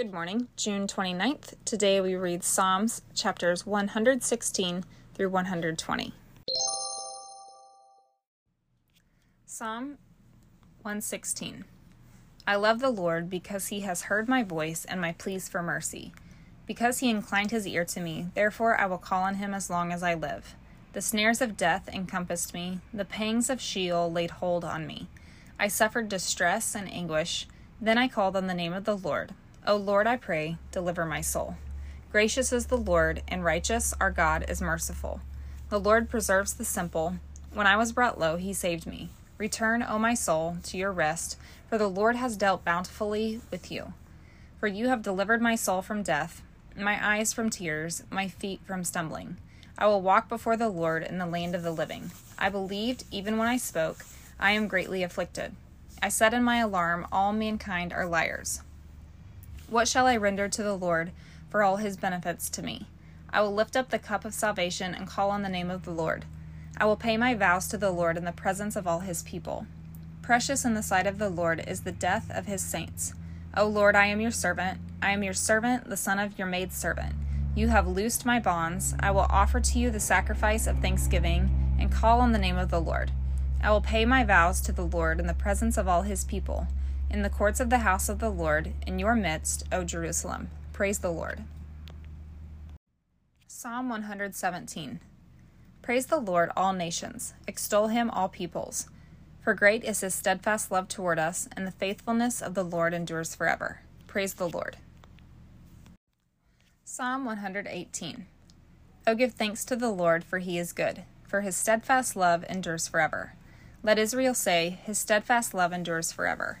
Good morning, June 29th. Today we read Psalms chapters 116 through 120. Psalm 116. I love the Lord because he has heard my voice and my pleas for mercy. Because he inclined his ear to me, therefore I will call on him as long as I live. The snares of death encompassed me, the pangs of Sheol laid hold on me. I suffered distress and anguish. Then I called on the name of the Lord. O Lord, I pray, deliver my soul. Gracious is the Lord, and righteous our God is merciful. The Lord preserves the simple. When I was brought low, he saved me. Return, O my soul, to your rest, for the Lord has dealt bountifully with you. For you have delivered my soul from death, my eyes from tears, my feet from stumbling. I will walk before the Lord in the land of the living. I believed even when I spoke, I am greatly afflicted. I said in my alarm, All mankind are liars. What shall I render to the Lord for all his benefits to me? I will lift up the cup of salvation and call on the name of the Lord. I will pay my vows to the Lord in the presence of all his people. Precious in the sight of the Lord is the death of his saints. O Lord, I am your servant. I am your servant, the son of your maidservant. You have loosed my bonds. I will offer to you the sacrifice of thanksgiving and call on the name of the Lord. I will pay my vows to the Lord in the presence of all his people in the courts of the house of the Lord, in your midst, O Jerusalem. Praise the Lord. Psalm 117 Praise the Lord, all nations. Extol him, all peoples. For great is his steadfast love toward us, and the faithfulness of the Lord endures forever. Praise the Lord. Psalm 118 O give thanks to the Lord, for he is good, for his steadfast love endures forever. Let Israel say, His steadfast love endures forever.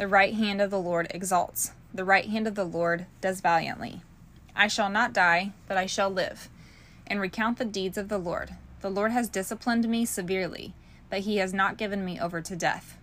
The right hand of the Lord exalts. The right hand of the Lord does valiantly. I shall not die, but I shall live, and recount the deeds of the Lord. The Lord has disciplined me severely, but he has not given me over to death.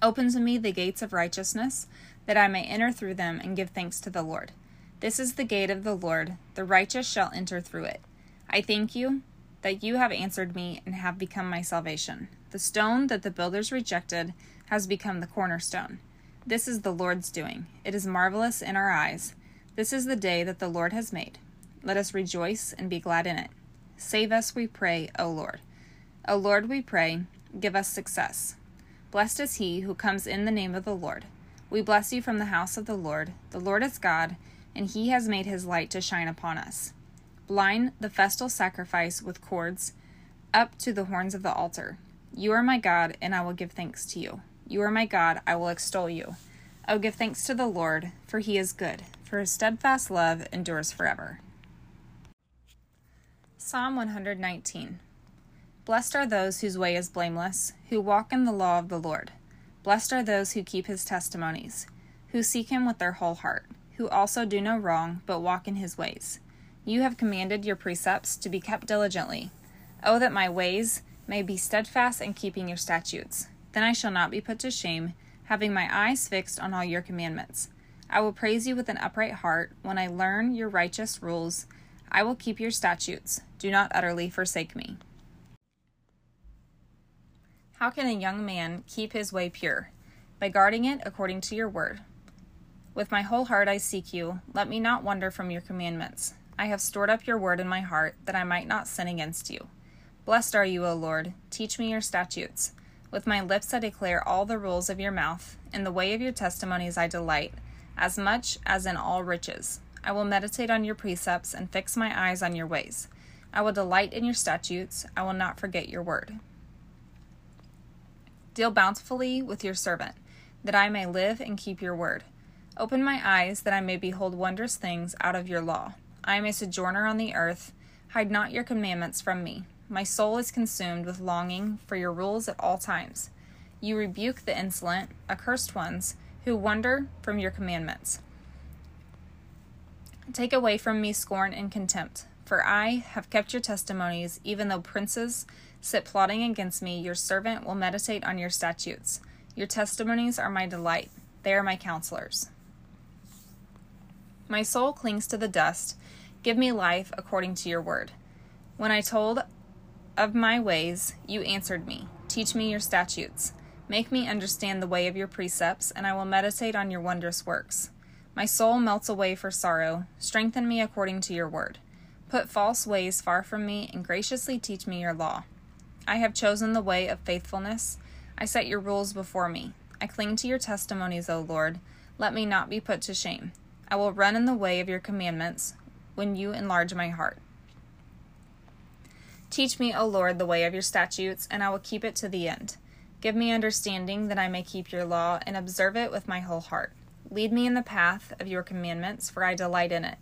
Open to me the gates of righteousness, that I may enter through them and give thanks to the Lord. This is the gate of the Lord, the righteous shall enter through it. I thank you that you have answered me and have become my salvation. The stone that the builders rejected has become the cornerstone. This is the Lord's doing. It is marvelous in our eyes. This is the day that the Lord has made. Let us rejoice and be glad in it. Save us, we pray, O Lord. O Lord, we pray, give us success. Blessed is he who comes in the name of the Lord. We bless you from the house of the Lord. The Lord is God, and he has made his light to shine upon us. Blind the festal sacrifice with cords up to the horns of the altar. You are my God, and I will give thanks to you. You are my God, I will extol you. Oh, give thanks to the Lord, for he is good, for his steadfast love endures forever. Psalm 119 Blessed are those whose way is blameless, who walk in the law of the Lord. Blessed are those who keep his testimonies, who seek him with their whole heart, who also do no wrong, but walk in his ways. You have commanded your precepts to be kept diligently. Oh, that my ways may be steadfast in keeping your statutes. Then I shall not be put to shame, having my eyes fixed on all your commandments. I will praise you with an upright heart. When I learn your righteous rules, I will keep your statutes. Do not utterly forsake me. How can a young man keep his way pure? By guarding it according to your word. With my whole heart I seek you. Let me not wander from your commandments. I have stored up your word in my heart, that I might not sin against you. Blessed are you, O Lord. Teach me your statutes. With my lips I declare all the rules of your mouth. In the way of your testimonies I delight, as much as in all riches. I will meditate on your precepts and fix my eyes on your ways. I will delight in your statutes. I will not forget your word. Deal bountifully with your servant, that I may live and keep your word. Open my eyes, that I may behold wondrous things out of your law. I am a sojourner on the earth. Hide not your commandments from me. My soul is consumed with longing for your rules at all times. You rebuke the insolent, accursed ones, who wander from your commandments. Take away from me scorn and contempt, for I have kept your testimonies, even though princes sit plotting against me, your servant will meditate on your statutes. Your testimonies are my delight, they are my counselors. My soul clings to the dust. Give me life according to your word. When I told of my ways, you answered me. Teach me your statutes. Make me understand the way of your precepts, and I will meditate on your wondrous works. My soul melts away for sorrow. Strengthen me according to your word. Put false ways far from me, and graciously teach me your law. I have chosen the way of faithfulness. I set your rules before me. I cling to your testimonies, O Lord. Let me not be put to shame. I will run in the way of your commandments when you enlarge my heart. Teach me, O Lord, the way of your statutes, and I will keep it to the end. Give me understanding that I may keep your law and observe it with my whole heart. Lead me in the path of your commandments, for I delight in it.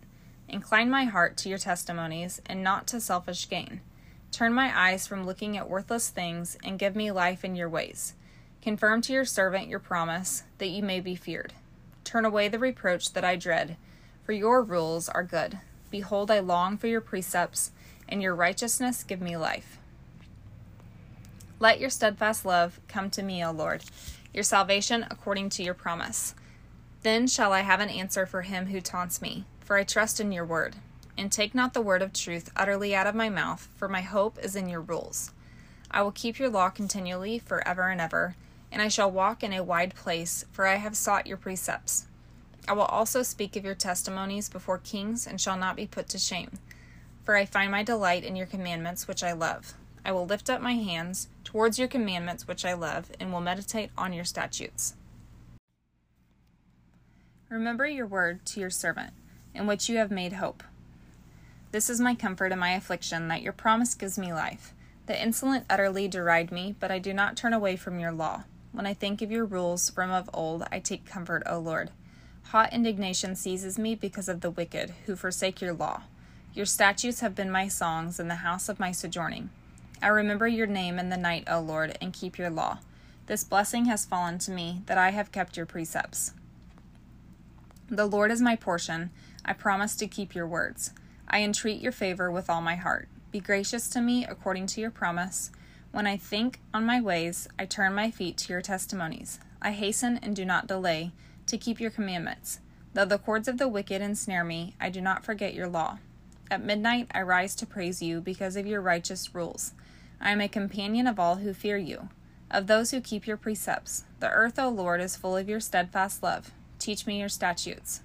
Incline my heart to your testimonies, and not to selfish gain. Turn my eyes from looking at worthless things and give me life in your ways. Confirm to your servant your promise, that you may be feared. Turn away the reproach that I dread, for your rules are good. Behold, I long for your precepts, and your righteousness give me life. Let your steadfast love come to me, O Lord, your salvation according to your promise. Then shall I have an answer for him who taunts me, for I trust in your word and take not the word of truth utterly out of my mouth, for my hope is in your rules. I will keep your law continually for ever and ever, and I shall walk in a wide place, for I have sought your precepts. I will also speak of your testimonies before kings, and shall not be put to shame. For I find my delight in your commandments, which I love. I will lift up my hands towards your commandments, which I love, and will meditate on your statutes. Remember your word to your servant, in which you have made hope. This is my comfort in my affliction, that your promise gives me life. The insolent utterly deride me, but I do not turn away from your law. When I think of your rules from of old, I take comfort, O Lord. Hot indignation seizes me because of the wicked, who forsake your law. Your statutes have been my songs in the house of my sojourning. I remember your name in the night, O Lord, and keep your law. This blessing has fallen to me, that I have kept your precepts. The Lord is my portion. I promise to keep your words. I entreat your favor with all my heart. Be gracious to me according to your promise. When I think on my ways, I turn my feet to your testimonies. I hasten and do not delay to keep your commandments. Though the cords of the wicked ensnare me, I do not forget your law. At midnight I rise to praise you because of your righteous rules. I am a companion of all who fear you, of those who keep your precepts. The earth, O Lord, is full of your steadfast love. Teach me your statutes.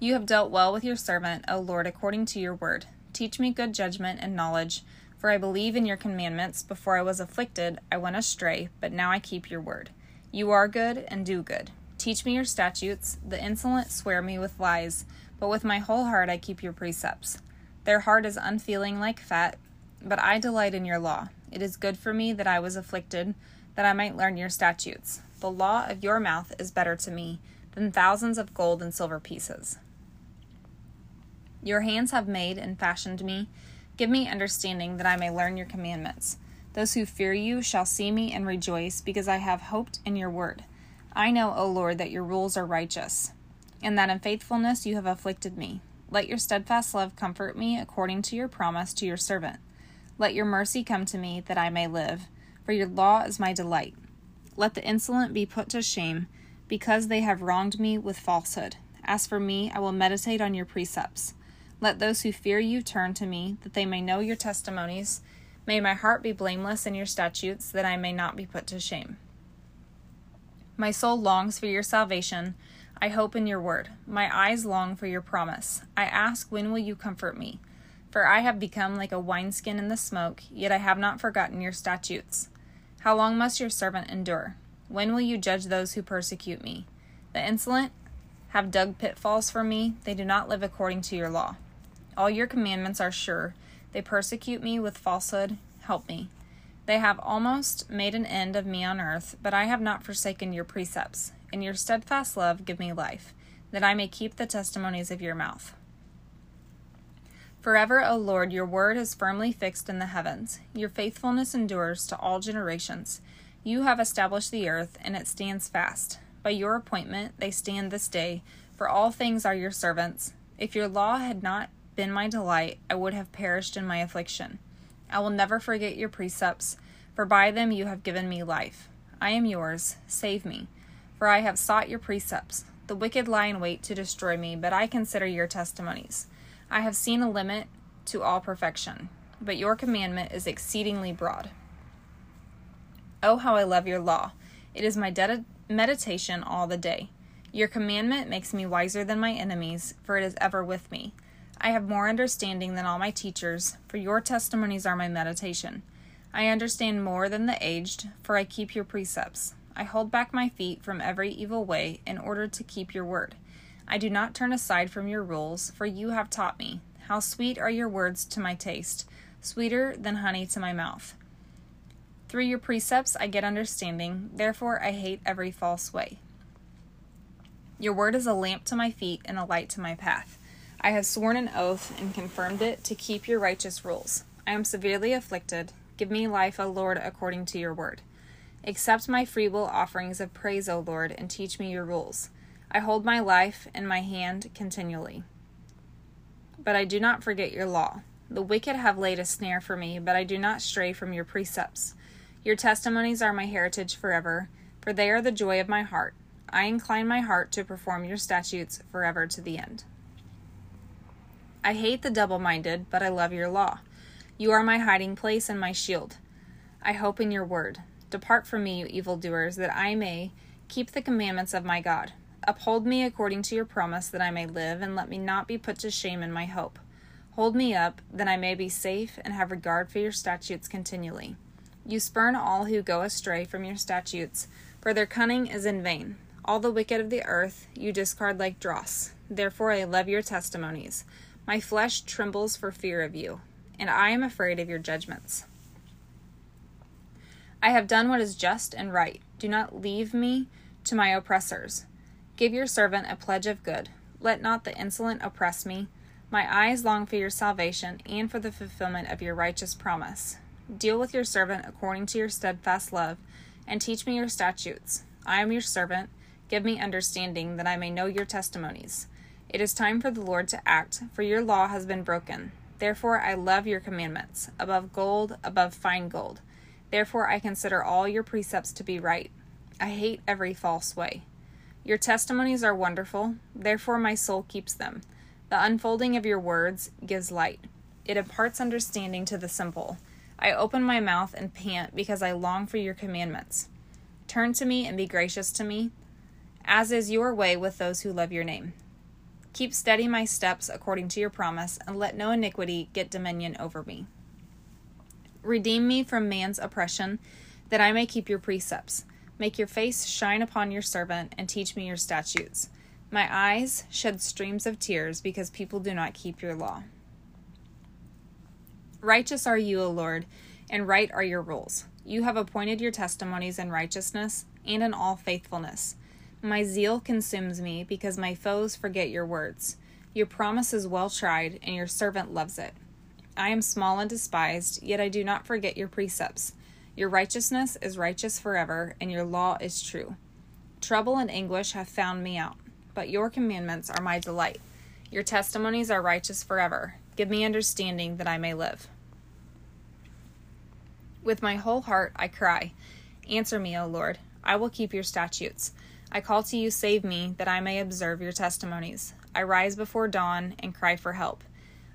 You have dealt well with your servant, O Lord, according to your word. Teach me good judgment and knowledge, for I believe in your commandments. Before I was afflicted, I went astray, but now I keep your word. You are good and do good. Teach me your statutes. The insolent swear me with lies, but with my whole heart I keep your precepts. Their heart is unfeeling like fat, but I delight in your law. It is good for me that I was afflicted, that I might learn your statutes. The law of your mouth is better to me than thousands of gold and silver pieces. Your hands have made and fashioned me. Give me understanding that I may learn your commandments. Those who fear you shall see me and rejoice, because I have hoped in your word. I know, O Lord, that your rules are righteous, and that in faithfulness you have afflicted me. Let your steadfast love comfort me according to your promise to your servant. Let your mercy come to me, that I may live, for your law is my delight. Let the insolent be put to shame, because they have wronged me with falsehood. As for me, I will meditate on your precepts. Let those who fear you turn to me, that they may know your testimonies. May my heart be blameless in your statutes, that I may not be put to shame. My soul longs for your salvation. I hope in your word. My eyes long for your promise. I ask, when will you comfort me? For I have become like a wineskin in the smoke, yet I have not forgotten your statutes. How long must your servant endure? When will you judge those who persecute me? The insolent have dug pitfalls for me. They do not live according to your law. All your commandments are sure. They persecute me with falsehood. Help me. They have almost made an end of me on earth, but I have not forsaken your precepts. In your steadfast love, give me life, that I may keep the testimonies of your mouth. Forever, O Lord, your word is firmly fixed in the heavens. Your faithfulness endures to all generations. You have established the earth, and it stands fast. By your appointment, they stand this day, for all things are your servants. If your law had not been my delight, I would have perished in my affliction. I will never forget your precepts, for by them you have given me life. I am yours, save me, for I have sought your precepts. The wicked lie in wait to destroy me, but I consider your testimonies. I have seen a limit to all perfection, but your commandment is exceedingly broad. Oh, how I love your law! It is my meditation all the day. Your commandment makes me wiser than my enemies, for it is ever with me. I have more understanding than all my teachers, for your testimonies are my meditation. I understand more than the aged, for I keep your precepts. I hold back my feet from every evil way in order to keep your word. I do not turn aside from your rules, for you have taught me. How sweet are your words to my taste, sweeter than honey to my mouth. Through your precepts I get understanding, therefore I hate every false way. Your word is a lamp to my feet and a light to my path. I have sworn an oath and confirmed it to keep your righteous rules. I am severely afflicted. Give me life, O Lord, according to your word. Accept my freewill offerings of praise, O Lord, and teach me your rules. I hold my life in my hand continually. But I do not forget your law. The wicked have laid a snare for me, but I do not stray from your precepts. Your testimonies are my heritage forever, for they are the joy of my heart. I incline my heart to perform your statutes forever to the end. I hate the double minded, but I love your law. You are my hiding place and my shield. I hope in your word. Depart from me, you evildoers, that I may keep the commandments of my God. Uphold me according to your promise, that I may live, and let me not be put to shame in my hope. Hold me up, that I may be safe and have regard for your statutes continually. You spurn all who go astray from your statutes, for their cunning is in vain. All the wicked of the earth you discard like dross. Therefore I love your testimonies. My flesh trembles for fear of you, and I am afraid of your judgments. I have done what is just and right. Do not leave me to my oppressors. Give your servant a pledge of good. Let not the insolent oppress me. My eyes long for your salvation and for the fulfillment of your righteous promise. Deal with your servant according to your steadfast love, and teach me your statutes. I am your servant. Give me understanding, that I may know your testimonies. It is time for the Lord to act, for your law has been broken. Therefore I love your commandments, above gold, above fine gold. Therefore I consider all your precepts to be right. I hate every false way. Your testimonies are wonderful, therefore my soul keeps them. The unfolding of your words gives light. It imparts understanding to the simple. I open my mouth and pant because I long for your commandments. Turn to me and be gracious to me, as is your way with those who love your name. Keep steady my steps according to your promise, and let no iniquity get dominion over me. Redeem me from man's oppression, that I may keep your precepts. Make your face shine upon your servant, and teach me your statutes. My eyes shed streams of tears because people do not keep your law. Righteous are you, O Lord, and right are your rules. You have appointed your testimonies in righteousness and in all faithfulness. My zeal consumes me because my foes forget your words. Your promise is well tried, and your servant loves it. I am small and despised, yet I do not forget your precepts. Your righteousness is righteous forever, and your law is true. Trouble and anguish have found me out, but your commandments are my delight. Your testimonies are righteous forever. Give me understanding that I may live. With my whole heart I cry, Answer me, O Lord. I will keep your statutes. I call to you, save me, that I may observe your testimonies. I rise before dawn and cry for help.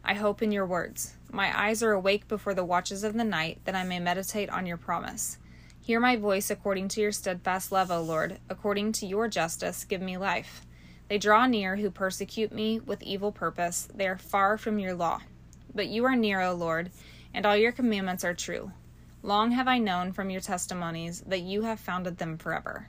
I hope in your words. My eyes are awake before the watches of the night, that I may meditate on your promise. Hear my voice according to your steadfast love, O Lord. According to your justice, give me life. They draw near who persecute me with evil purpose. They are far from your law. But you are near, O Lord, and all your commandments are true. Long have I known from your testimonies that you have founded them forever.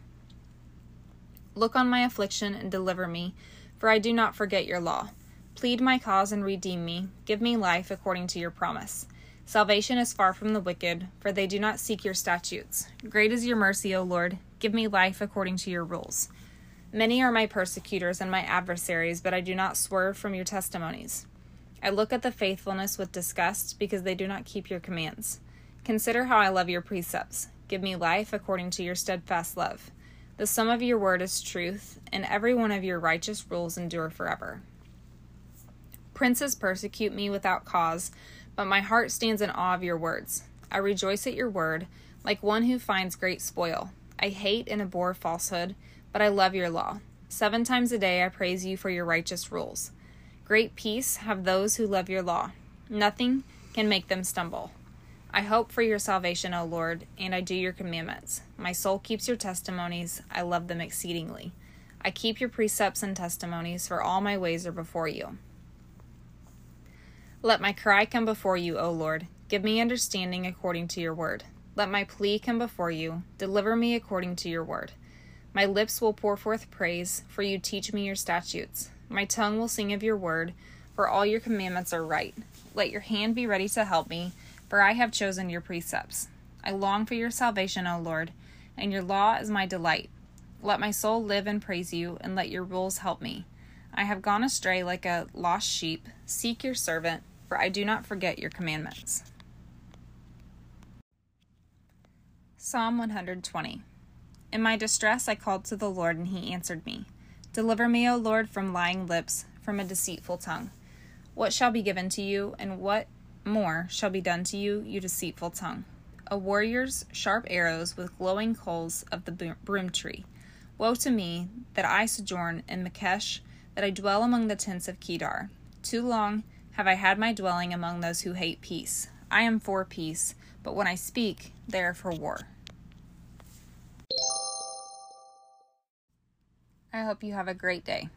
Look on my affliction and deliver me, for I do not forget your law. Plead my cause and redeem me. Give me life according to your promise. Salvation is far from the wicked, for they do not seek your statutes. Great is your mercy, O Lord. Give me life according to your rules. Many are my persecutors and my adversaries, but I do not swerve from your testimonies. I look at the faithfulness with disgust because they do not keep your commands. Consider how I love your precepts. Give me life according to your steadfast love. The sum of your word is truth, and every one of your righteous rules endure forever. Princes persecute me without cause, but my heart stands in awe of your words. I rejoice at your word, like one who finds great spoil. I hate and abhor falsehood, but I love your law. Seven times a day I praise you for your righteous rules. Great peace have those who love your law. Nothing can make them stumble. I hope for your salvation, O Lord, and I do your commandments. My soul keeps your testimonies. I love them exceedingly. I keep your precepts and testimonies, for all my ways are before you. Let my cry come before you, O Lord. Give me understanding according to your word. Let my plea come before you. Deliver me according to your word. My lips will pour forth praise, for you teach me your statutes. My tongue will sing of your word, for all your commandments are right. Let your hand be ready to help me, for I have chosen your precepts. I long for your salvation, O Lord, and your law is my delight. Let my soul live and praise you, and let your rules help me. I have gone astray like a lost sheep. Seek your servant for I do not forget your commandments. Psalm 120 In my distress I called to the Lord, and he answered me. Deliver me, O Lord, from lying lips, from a deceitful tongue. What shall be given to you, and what more shall be done to you, you deceitful tongue? A warrior's sharp arrows with glowing coals of the broom tree. Woe to me that I sojourn in Meshech, that I dwell among the tents of Kedar. Too long have I had my dwelling among those who hate peace. I am for peace, but when I speak, they are for war. I hope you have a great day.